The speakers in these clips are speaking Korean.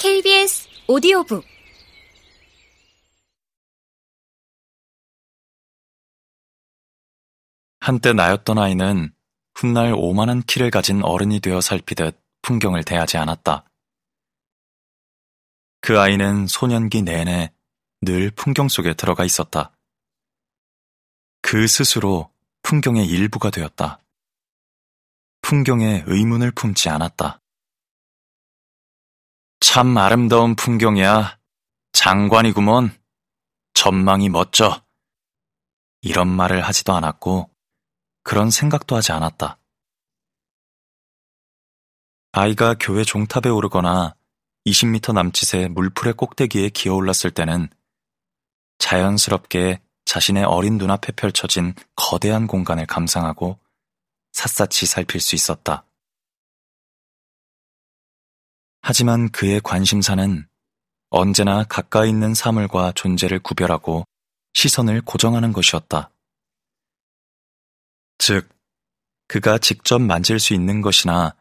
KBS 오디오북 한때 나였던 아이는 훗날 오만한 키를 가진 어른이 되어 살피듯 풍경을 대하지 않았다. 그 아이는 소년기 내내 늘 풍경 속에 들어가 있었다. 그 스스로 풍경의 일부가 되었다. 풍경에 의문을 품지 않았다. 참 아름다운 풍경이야. 장관이구먼. 전망이 멋져. 이런 말을 하지도 않았고, 그런 생각도 하지 않았다. 아이가 교회 종탑에 오르거나 20m 남짓의 물풀의 꼭대기에 기어 올랐을 때는 자연스럽게 자신의 어린 눈앞에 펼쳐진 거대한 공간을 감상하고 샅샅이 살필 수 있었다. 하지만 그의 관심사는 언제나 가까이 있는 사물과 존재를 구별하고 시선을 고정하는 것이었다. 즉, 그가 직접 만질 수 있는 것이나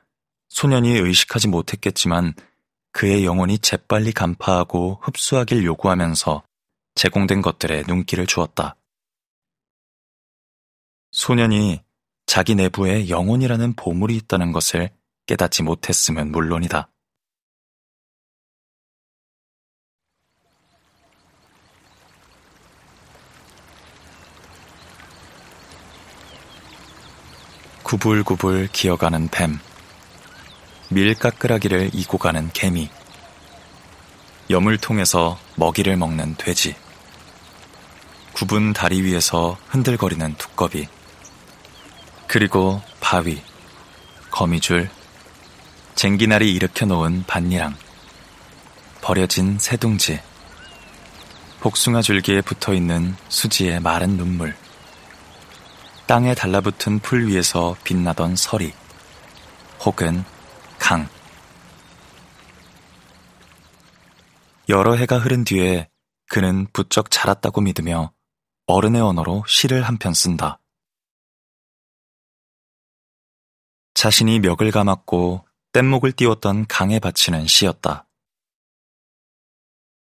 소년이 의식하지 못했겠지만 그의 영혼이 재빨리 간파하고 흡수하길 요구하면서 제공된 것들에 눈길을 주었다. 소년이 자기 내부에 영혼이라는 보물이 있다는 것을 깨닫지 못했으면 물론이다. 구불구불 기어가는 뱀, 밀가끄라기를 이고 가는 개미, 여물통에서 먹이를 먹는 돼지, 굽은 다리 위에서 흔들거리는 두꺼비, 그리고 바위, 거미줄, 쟁기날이 일으켜 놓은 반니랑, 버려진 새둥지, 복숭아 줄기에 붙어 있는 수지의 마른 눈물, 땅에 달라붙은 풀 위에서 빛나던 서리, 혹은 강. 여러 해가 흐른 뒤에 그는 부쩍 자랐다고 믿으며 어른의 언어로 시를 한 편 쓴다. 자신이 멱을 감았고 뗏목을 띄웠던 강에 바치는 시였다.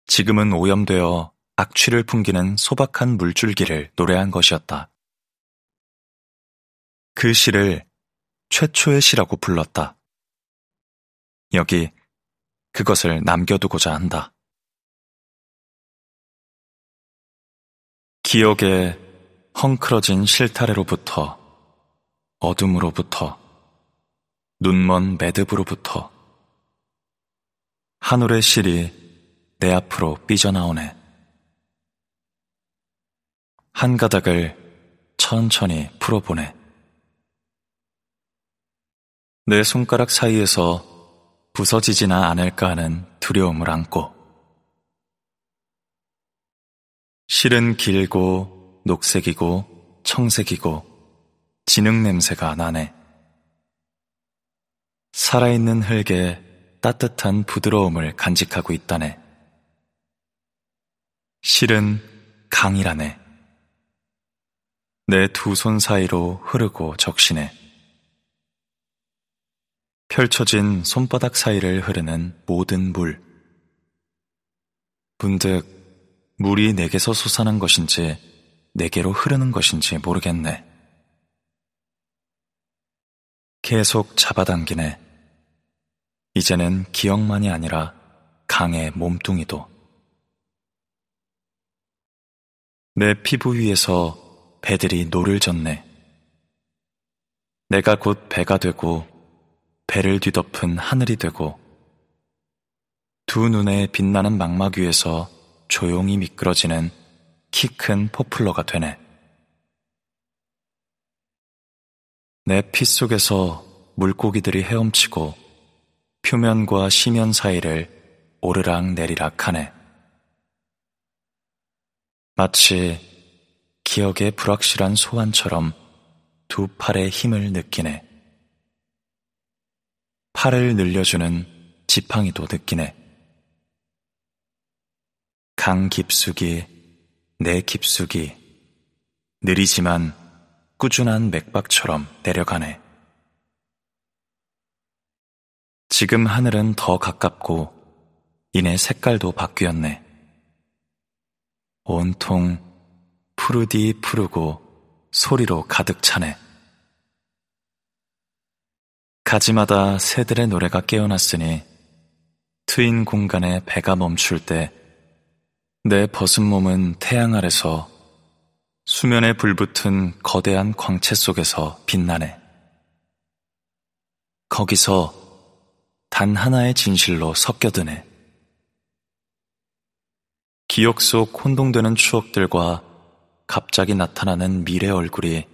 지금은 오염되어 악취를 풍기는 소박한 물줄기를 노래한 것이었다. 그 시를 최초의 시라고 불렀다. 여기 그것을 남겨두고자 한다. 기억의 헝클어진 실타래로부터 어둠으로부터 눈먼 매듭으로부터 한올의 실이 내 앞으로 삐져나오네. 한 가닥을 천천히 풀어보네. 내 손가락 사이에서 부서지지나 않을까 하는 두려움을 안고 실은 길고 녹색이고 청색이고 진흙 냄새가 나네. 살아있는 흙에 따뜻한 부드러움을 간직하고 있다네. 실은 강이라네. 내 두 손 사이로 흐르고 적시네. 펼쳐진 손바닥 사이를 흐르는 모든 물. 문득 물이 내게서 솟아난 것인지 내게로 흐르는 것인지 모르겠네. 계속 잡아당기네. 이제는 기억만이 아니라 강의 몸뚱이도. 내 피부 위에서 배들이 노를 젓네. 내가 곧 배가 되고 배를 뒤덮은 하늘이 되고 두 눈에 빛나는 망막 위에서 조용히 미끄러지는 키 큰 포플러가 되네. 내 피 속에서 물고기들이 헤엄치고 표면과 심연 사이를 오르락 내리락 하네. 마치 기억의 불확실한 소환처럼 두 팔의 힘을 느끼네. 팔을 늘려주는 지팡이도 느끼네. 강 깊숙이, 내 깊숙이, 느리지만 꾸준한 맥박처럼 내려가네. 지금 하늘은 더 가깝고 이내 색깔도 바뀌었네. 온통 푸르디 푸르고 소리로 가득 차네. 가지마다 새들의 노래가 깨어났으니 트인 공간에 배가 멈출 때 내 벗은 몸은 태양 아래서 수면에 불붙은 거대한 광채 속에서 빛나네. 거기서 단 하나의 진실로 섞여드네. 기억 속 혼동되는 추억들과 갑자기 나타나는 미래 얼굴이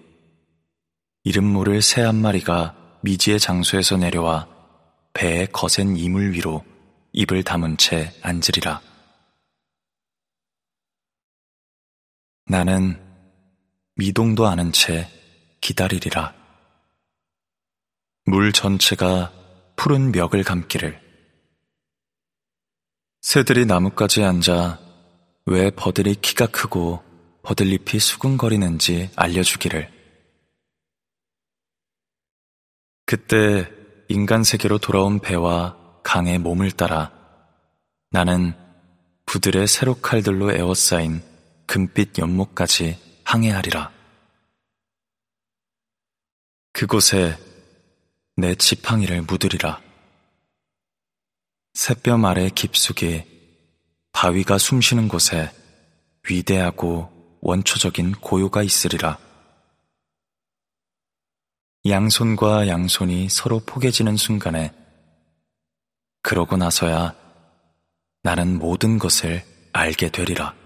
이름 모를 새 한 마리가 미지의 장소에서 내려와 배의 거센 이물 위로 입을 담은 채 앉으리라. 나는 미동도 않은 채 기다리리라. 물 전체가 푸른 멱을 감기를. 새들이 나뭇가지에 앉아 왜 버들이 키가 크고 버들잎이 수근거리는지 알려주기를. 그때 인간 세계로 돌아온 배와 강의 몸을 따라 나는 부들의 세로 칼들로 에워싸인 금빛 연못까지 항해하리라. 그곳에 내 지팡이를 묻으리라. 새뼈 아래 깊숙이 바위가 숨쉬는 곳에 위대하고 원초적인 고요가 있으리라. 양손과 양손이 서로 포개지는 순간에 그러고 나서야 나는 모든 것을 알게 되리라.